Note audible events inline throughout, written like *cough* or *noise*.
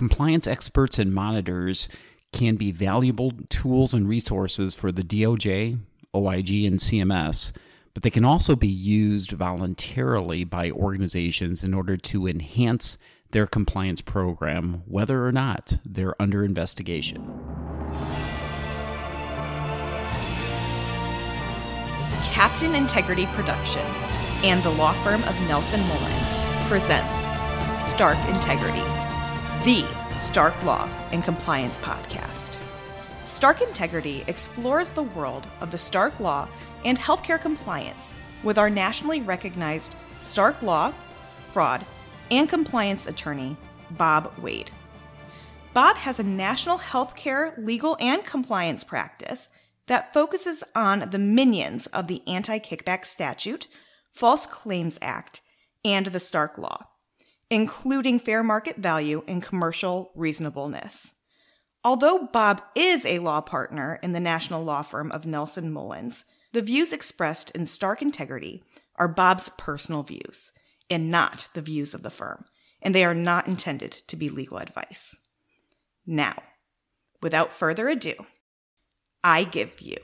Compliance experts and monitors can be valuable tools and resources for the DOJ, OIG, and CMS, but they can also be used voluntarily by organizations in order to enhance their compliance program, whether or not they're under investigation. Captain Integrity Production and the law firm of Nelson Mullins presents Stark Integrity, the Stark Law and Compliance podcast. Stark Integrity explores the world of the Stark Law and healthcare compliance with our nationally recognized Stark Law, Fraud, and Compliance attorney, Bob Wade. Bob has a national healthcare legal and compliance practice that focuses on the minions of the Anti Kickback Statute, False Claims Act, and the Stark Law, including fair market value and commercial reasonableness. Although Bob is a law partner in the national law firm of Nelson Mullins, the views expressed in Stark Integrity are Bob's personal views and not the views of the firm, and they are not intended to be legal advice. Now, without further ado, I give you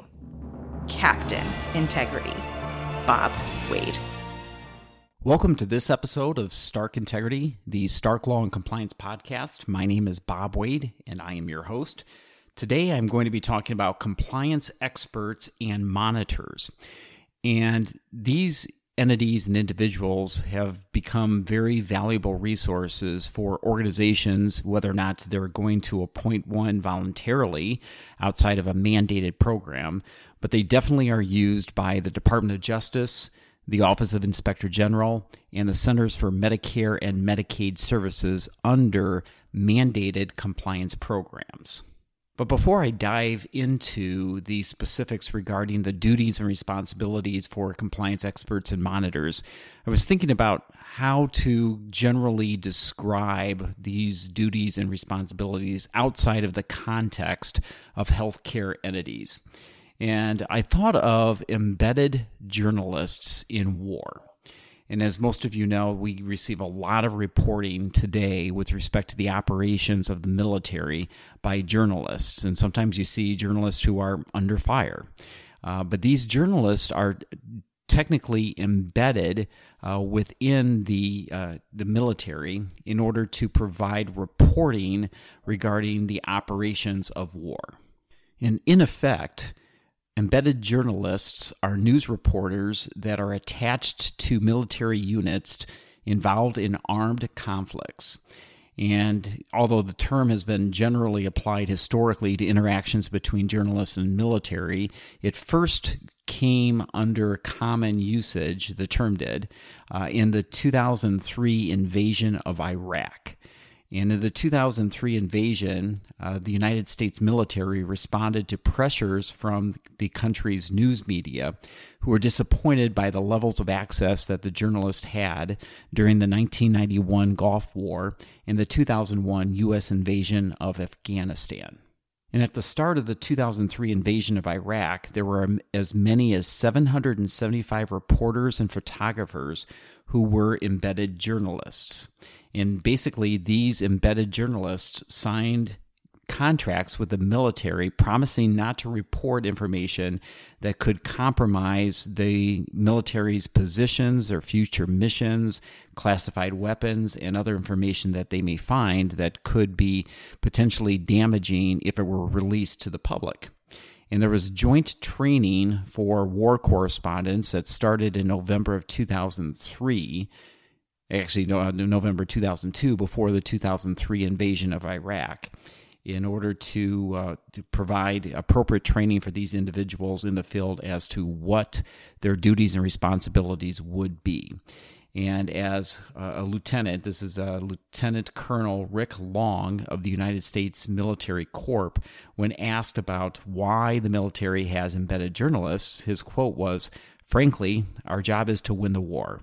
Captain Integrity, Bob Wade. Welcome to this episode of Stark Integrity, the Stark Law and Compliance podcast. My name is Bob Wade, and I am your host. Today, I'm going to be talking about compliance experts and monitors. And these entities and individuals have become very valuable resources for organizations, whether or not they're going to appoint one voluntarily outside of a mandated program, but they definitely are used by the Department of Justice, the Office of Inspector General, and the Centers for Medicare and Medicaid Services under mandated compliance programs. But before I dive into the specifics regarding the duties and responsibilities for compliance experts and monitors, I was thinking about how to generally describe these duties and responsibilities outside of the context of healthcare entities. And I thought of embedded journalists in war. And as most of you know, we receive a lot of reporting today with respect to the operations of the military by journalists. And sometimes you see journalists who are under fire. Uh, but these journalists are technically embedded uh, within the uh, the military in order to provide reporting regarding the operations of war. And in effect, Embedded journalists are news reporters that are attached to military units involved in armed conflicts. And although the term has been generally applied historically to interactions between journalists and military, it first came under common usage, the term did, uh, in the 2003 invasion of Iraq. And in the 2003 invasion, uh, the United States military responded to pressures from the country's news media, who were disappointed by the levels of access that the journalists had during the 1991 Gulf War and the 2001 U.S. invasion of Afghanistan. And at the start of the 2003 invasion of Iraq, there were as many as 775 reporters and photographers who were embedded journalists. And basically, these embedded journalists signed contracts with the military promising not to report information that could compromise the military's positions or future missions, classified weapons, and other information that they may find that could be potentially damaging if it were released to the public. And there was joint training for war correspondents that started in November of 2003 actually no, uh, November 2002, before the 2003 invasion of Iraq, in order to, uh, to provide appropriate training for these individuals in the field as to what their duties and responsibilities would be. And as a lieutenant, this is a Lieutenant Colonel Rick Long of the United States Military Corps, when asked about why the military has embedded journalists, his quote was, Frankly, our job is to win the war.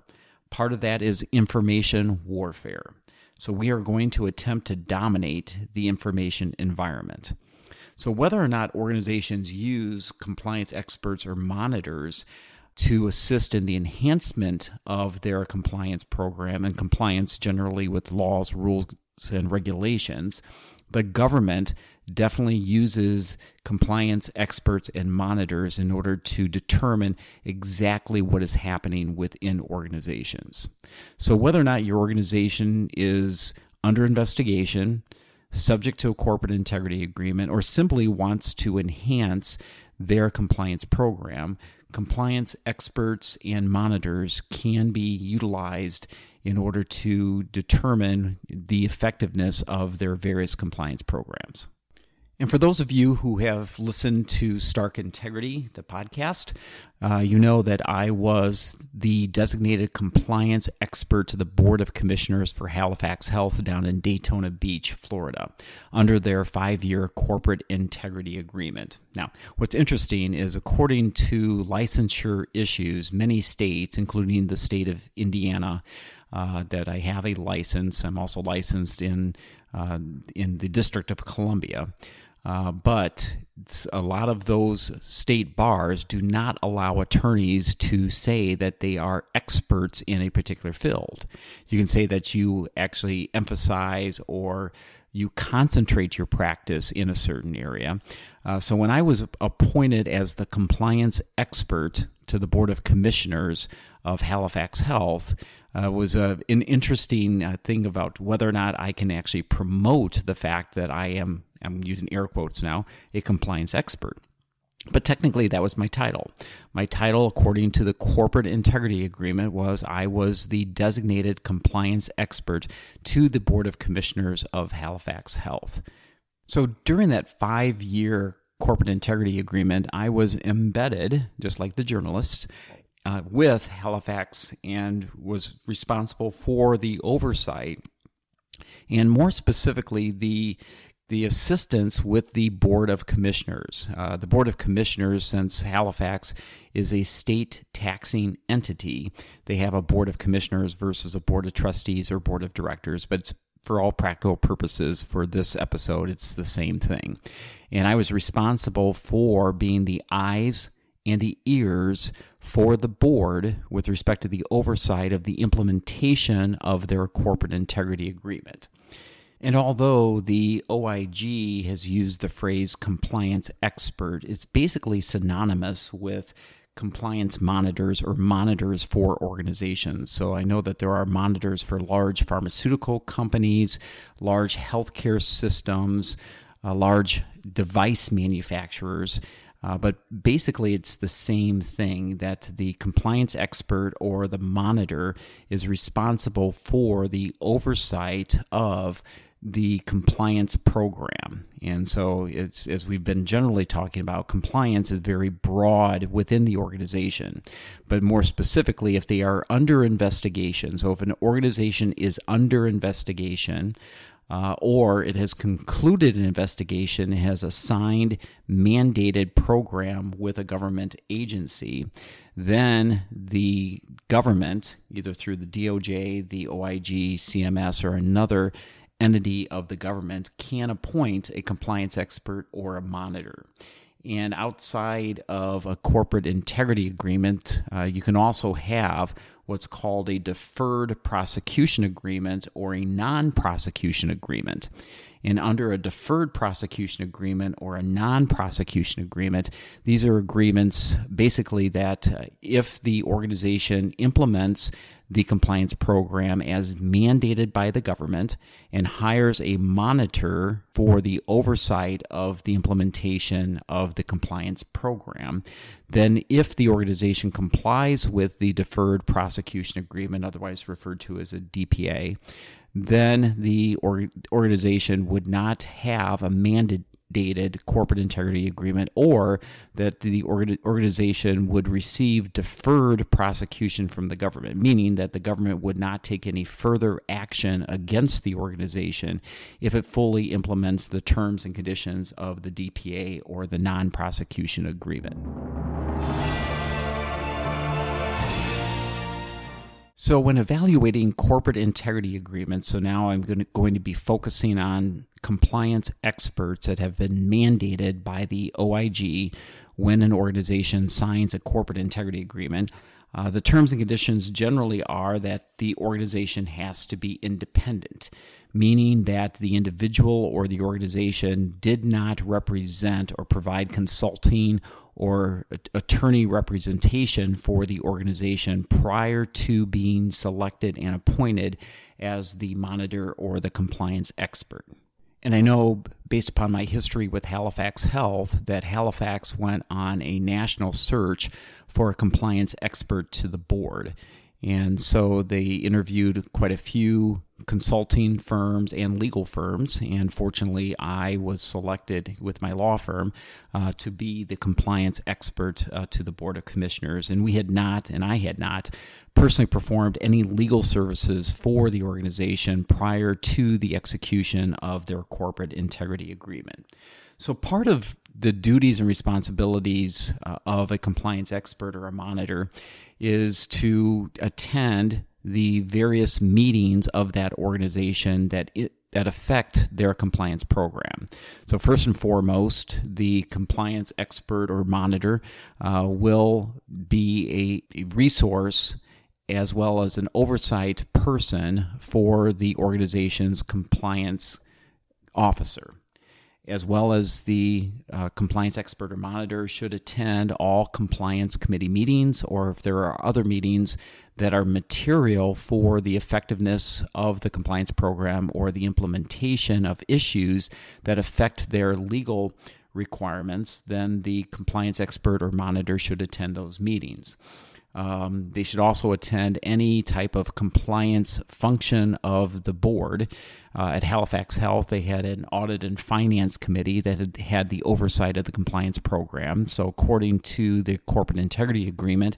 Part of that is information warfare. So we are going to attempt to dominate the information environment. So, whether or not organizations use compliance experts or monitors to assist in the enhancement of their compliance program and compliance generally with laws, rules, and regulations, the government definitely uses compliance experts and monitors in order to determine exactly what is happening within organizations. So, whether or not your organization is under investigation, subject to a corporate integrity agreement, or simply wants to enhance their compliance program, compliance experts and monitors can be utilized in order to determine the effectiveness of their various compliance programs. And for those of you who have listened to Stark Integrity, the podcast, uh, you know that I was the designated compliance expert to the Board of Commissioners for Halifax Health down in Daytona Beach, Florida, under their five year corporate integrity agreement. Now, what's interesting is according to licensure issues, many states, including the state of Indiana, uh, that I have a license. I'm also licensed in uh, in the District of Columbia. Uh, but a lot of those state bars do not allow attorneys to say that they are experts in a particular field. You can say that you actually emphasize or you concentrate your practice in a certain area. Uh, so when I was appointed as the compliance expert to the Board of Commissioners of Halifax Health, uh, was a, an interesting uh, thing about whether or not I can actually promote the fact that I am I'm using air quotes now, a compliance expert. But technically, that was my title. My title, according to the corporate integrity agreement, was I was the designated compliance expert to the Board of Commissioners of Halifax Health. So during that five year corporate integrity agreement, I was embedded, just like the journalists, uh, with Halifax and was responsible for the oversight and more specifically the the assistance with the Board of Commissioners. Uh, the Board of Commissioners, since Halifax is a state taxing entity, they have a Board of Commissioners versus a Board of Trustees or Board of Directors, but for all practical purposes for this episode, it's the same thing. And I was responsible for being the eyes and the ears for the board with respect to the oversight of the implementation of their corporate integrity agreement. And although the OIG has used the phrase compliance expert, it's basically synonymous with compliance monitors or monitors for organizations. So I know that there are monitors for large pharmaceutical companies, large healthcare systems, uh, large device manufacturers. Uh, but basically, it's the same thing that the compliance expert or the monitor is responsible for the oversight of the compliance program. And so, it's, as we've been generally talking about, compliance is very broad within the organization. But more specifically, if they are under investigation, so if an organization is under investigation, uh, or it has concluded an investigation, has a signed mandated program with a government agency, then the government, either through the DOJ, the OIG, CMS, or another entity of the government can appoint a compliance expert or a monitor. And outside of a corporate integrity agreement, uh, you can also have what's called a deferred prosecution agreement or a non prosecution agreement. And under a deferred prosecution agreement or a non prosecution agreement, these are agreements basically that uh, if the organization implements the compliance program as mandated by the government and hires a monitor for the oversight of the implementation of the compliance program. Then, if the organization complies with the deferred prosecution agreement, otherwise referred to as a DPA, then the organization would not have a mandate dated corporate integrity agreement or that the organization would receive deferred prosecution from the government, meaning that the government would not take any further action against the organization if it fully implements the terms and conditions of the DPA or the non prosecution agreement. So, when evaluating corporate integrity agreements, so now I'm going to, going to be focusing on compliance experts that have been mandated by the OIG when an organization signs a corporate integrity agreement. Uh, the terms and conditions generally are that the organization has to be independent, meaning that the individual or the organization did not represent or provide consulting or attorney representation for the organization prior to being selected and appointed as the monitor or the compliance expert. And I know, based upon my history with Halifax Health, that Halifax went on a national search for a compliance expert to the board. And so they interviewed quite a few consulting firms and legal firms. And fortunately, I was selected with my law firm uh, to be the compliance expert uh, to the Board of Commissioners. And we had not, and I had not, personally performed any legal services for the organization prior to the execution of their corporate integrity agreement. So, part of the duties and responsibilities uh, of a compliance expert or a monitor is to attend the various meetings of that organization that it, that affect their compliance program. So, first and foremost, the compliance expert or monitor uh, will be a, a resource as well as an oversight person for the organization's compliance officer as well as the uh, compliance expert or monitor should attend all compliance committee meetings or if there are other meetings that are material for the effectiveness of the compliance program or the implementation of issues that affect their legal requirements then the compliance expert or monitor should attend those meetings um, they should also attend any type of compliance function of the board. Uh, at Halifax Health, they had an audit and finance committee that had had the oversight of the compliance program. So, according to the corporate integrity agreement,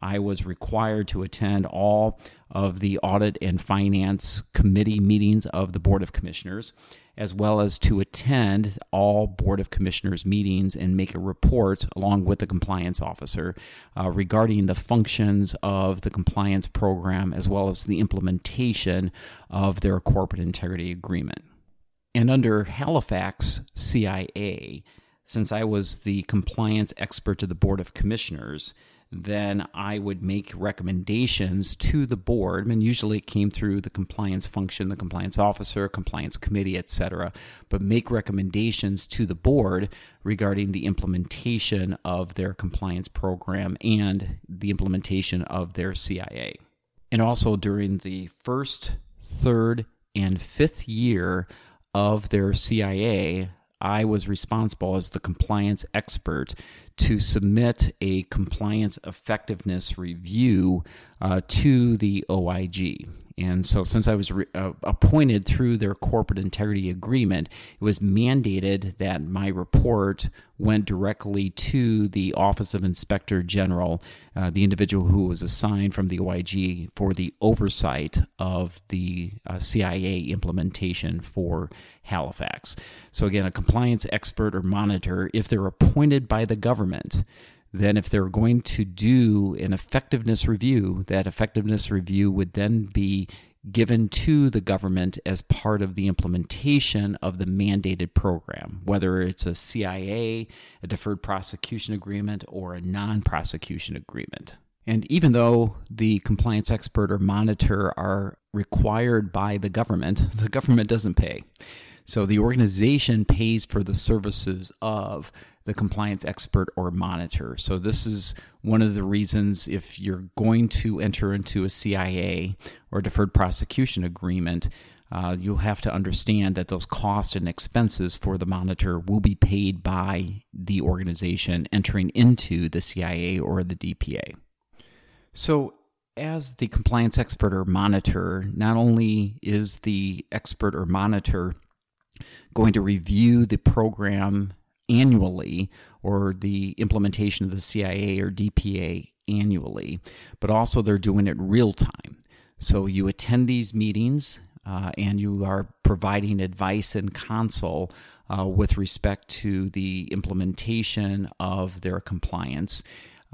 I was required to attend all of the audit and finance committee meetings of the Board of Commissioners as well as to attend all Board of Commissioners meetings and make a report along with the compliance officer uh, regarding the functions of the compliance program as well as the implementation of their corporate integrity agreement. And under Halifax CIA, since I was the compliance expert to the Board of Commissioners, then I would make recommendations to the board. And usually it came through the compliance function, the compliance officer, compliance committee, etc. But make recommendations to the board regarding the implementation of their compliance program and the implementation of their CIA. And also during the first, third, and fifth year of their CIA, I was responsible as the compliance expert to submit a compliance effectiveness review uh, to the OIG. And so, since I was re- uh, appointed through their corporate integrity agreement, it was mandated that my report went directly to the Office of Inspector General, uh, the individual who was assigned from the OIG for the oversight of the uh, CIA implementation for Halifax. So, again, a compliance expert or monitor, if they're appointed by the government, then if they're going to do an effectiveness review, that effectiveness review would then be given to the government as part of the implementation of the mandated program, whether it's a CIA, a deferred prosecution agreement, or a non prosecution agreement. And even though the compliance expert or monitor are required by the government, *laughs* the government doesn't pay. So the organization pays for the services of the compliance expert or monitor. So, this is one of the reasons if you're going to enter into a CIA or deferred prosecution agreement, uh, you'll have to understand that those costs and expenses for the monitor will be paid by the organization entering into the CIA or the DPA. So, as the compliance expert or monitor, not only is the expert or monitor going to review the program annually or the implementation of the CIA or DPA annually, but also they're doing it real time. So you attend these meetings uh, and you are providing advice and counsel uh, with respect to the implementation of their compliance.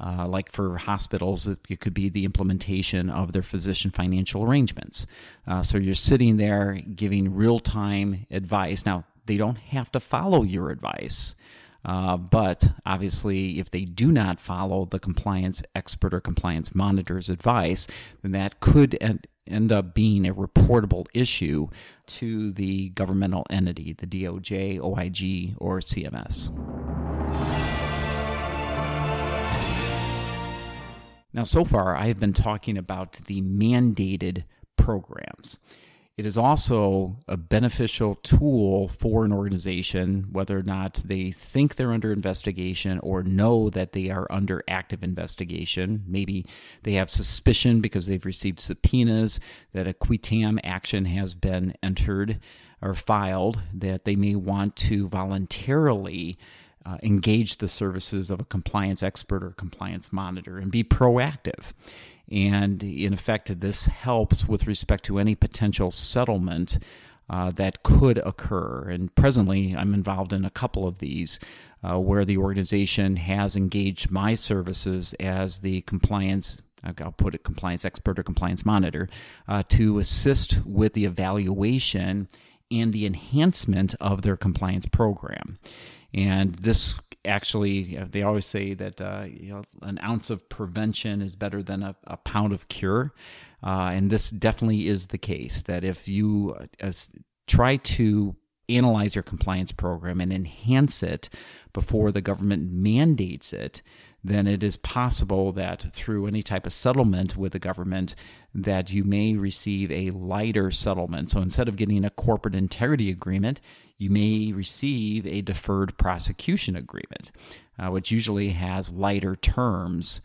Uh, like for hospitals, it, could be the implementation of their physician financial arrangements. Uh, so you're sitting there giving real time advice. Now, they don't have to follow your advice. Uh, but obviously, if they do not follow the compliance expert or compliance monitor's advice, then that could end, end up being a reportable issue to the governmental entity, the DOJ, OIG, or CMS. Now, so far, I have been talking about the mandated programs. It is also a beneficial tool for an organization, whether or not they think they're under investigation or know that they are under active investigation. Maybe they have suspicion because they've received subpoenas that a qui tam action has been entered or filed, that they may want to voluntarily uh, engage the services of a compliance expert or compliance monitor and be proactive. And in effect, this helps with respect to any potential settlement uh, that could occur. And presently, I'm involved in a couple of these uh, where the organization has engaged my services as the compliance. I'll put it compliance expert or compliance monitor uh, to assist with the evaluation and the enhancement of their compliance program. And this actually, they always say that uh, you know an ounce of prevention is better than a, a pound of cure. Uh, and this definitely is the case that if you uh, try to analyze your compliance program and enhance it before the government mandates it, then it is possible that through any type of settlement with the government that you may receive a lighter settlement. So instead of getting a corporate integrity agreement, you may receive a deferred prosecution agreement, uh, which usually has lighter terms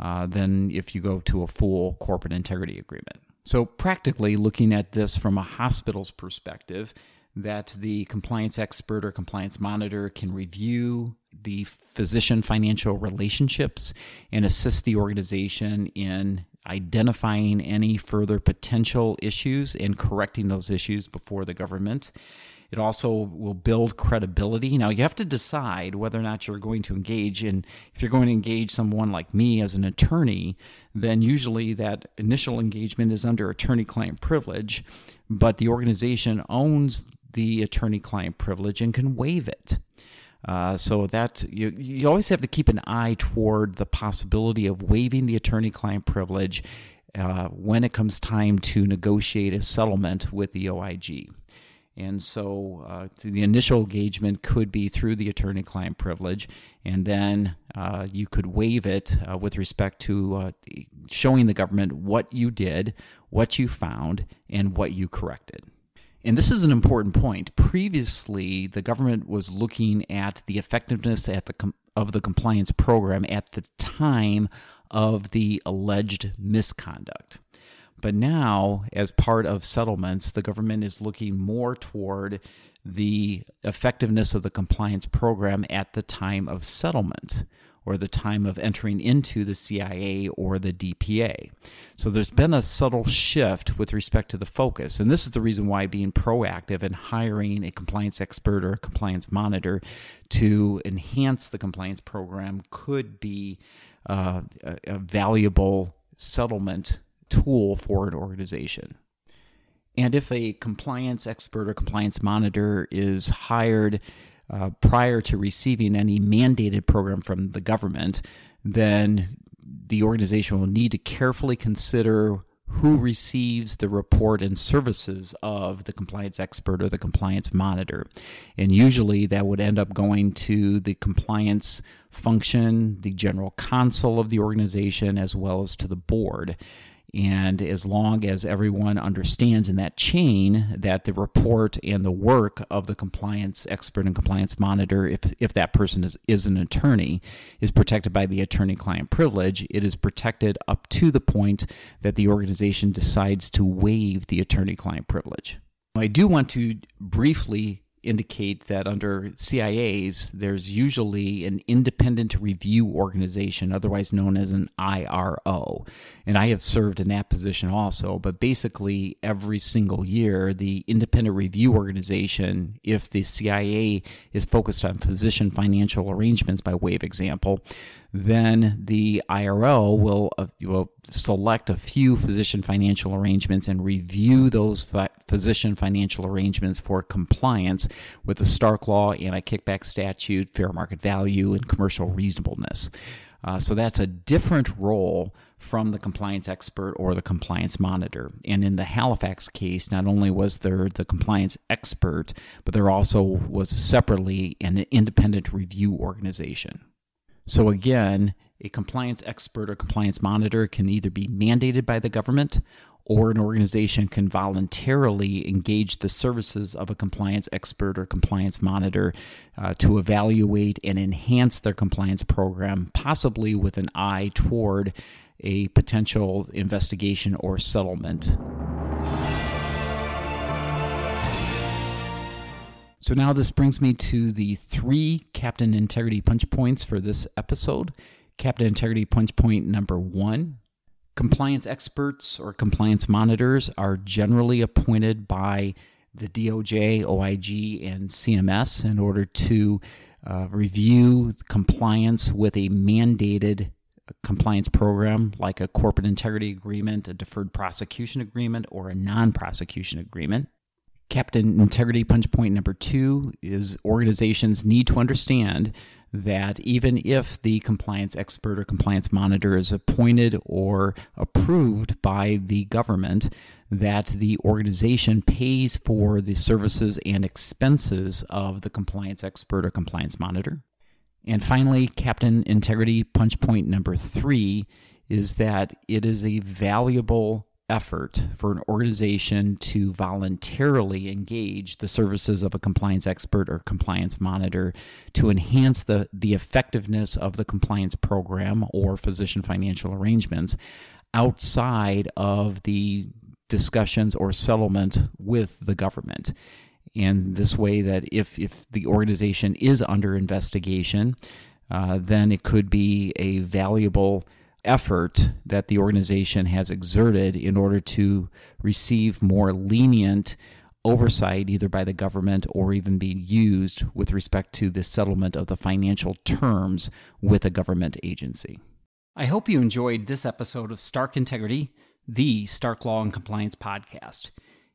uh, than if you go to a full corporate integrity agreement. So, practically looking at this from a hospital's perspective, that the compliance expert or compliance monitor can review the physician financial relationships and assist the organization in identifying any further potential issues and correcting those issues before the government. It also will build credibility. Now, you have to decide whether or not you're going to engage. And if you're going to engage someone like me as an attorney, then usually that initial engagement is under attorney client privilege, but the organization owns the attorney client privilege and can waive it. Uh, so that you you always have to keep an eye toward the possibility of waiving the attorney-client privilege uh, when it comes time to negotiate a settlement with the OIG. And so uh, the initial engagement could be through the attorney client privilege, and then uh, you could waive it uh, with respect to uh, showing the government what you did, what you found, and what you corrected. And this is an important point. Previously, the government was looking at the effectiveness at the com- of the compliance program at the time of the alleged misconduct. But now, as part of settlements, the government is looking more toward the effectiveness of the compliance program at the time of settlement or the time of entering into the CIA or the DPA. So there's been a subtle shift with respect to the focus. And this is the reason why being proactive and hiring a compliance expert or a compliance monitor to enhance the compliance program could be uh, a, a valuable settlement tool for an organization. And if a compliance expert or compliance monitor is hired uh, prior to receiving any mandated program from the government, then the organization will need to carefully consider who receives the report and services of the compliance expert or the compliance monitor. And usually that would end up going to the compliance function, the general counsel of the organization, as well as to the board. And as long as everyone understands in that chain that the report and the work of the compliance expert and compliance monitor, if, if that person is, is an attorney, is protected by the attorney client privilege, it is protected up to the point that the organization decides to waive the attorney client privilege. I do want to briefly indicate that under CIAs, there's usually an independent review organization, otherwise known as an IRO. And I have served in that position also. But basically, every single year, the independent review organization, if the CIA is focused on physician financial arrangements, by way of example, then the IRO will, uh, will select a few physician financial arrangements and review those physician financial arrangements for compliance with the Stark Law, anti kickback statute, fair market value, and commercial reasonableness. Uh, so that's a different role from the compliance expert or the compliance monitor. And in the Halifax case, not only was there the compliance expert, but there also was separately an independent review organization. So again, a compliance expert or compliance monitor can either be mandated by the government or an organization can voluntarily engage the services of a compliance expert or compliance monitor uh, to evaluate and enhance their compliance program, possibly with an eye toward a potential investigation or settlement. So now this brings me to the three Captain Integrity punch points for this episode. Captain Integrity punch point number one Compliance experts or compliance monitors are generally appointed by the DOJ, OIG, and CMS in order to uh, review compliance with a mandated compliance program like a corporate integrity agreement, a deferred prosecution agreement, or a non prosecution agreement. Captain Integrity Punch Point number two is organizations need to understand that even if the compliance expert or compliance monitor is appointed or approved by the government, that the organization pays for the services and expenses of the compliance expert or compliance monitor. And finally, Captain Integrity Punch Point number three is that it is a valuable effort for an organization to voluntarily engage the services of a compliance expert or compliance monitor to enhance the, the effectiveness of the compliance program or physician financial arrangements outside of the discussions or settlement with the government. And this way, that if, if the organization is under investigation, uh, then it could be a valuable effort that the organization has exerted in order to receive more lenient oversight either by the government or even be used with respect to the settlement of the financial terms with a government agency. I hope you enjoyed this episode of Stark Integrity, the Stark Law and Compliance podcast.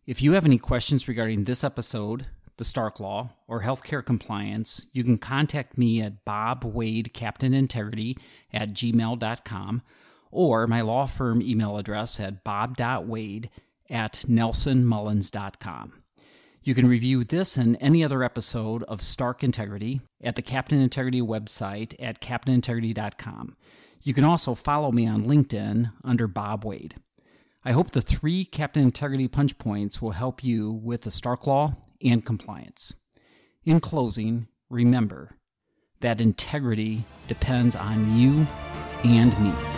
If you have any questions regarding this episode, the Stark Law, or healthcare compliance, you can contact me at Bob Wade Captain Integrity at gmail.com or my law firm email address at bob.wade at nelsonmullins.com. You can review this and any other episode of Stark Integrity at the Captain Integrity website at captainintegrity.com. You can also follow me on LinkedIn under Bob Wade. I hope the three Captain Integrity punch points will help you with the Stark Law and compliance. In closing, remember that integrity depends on you and me.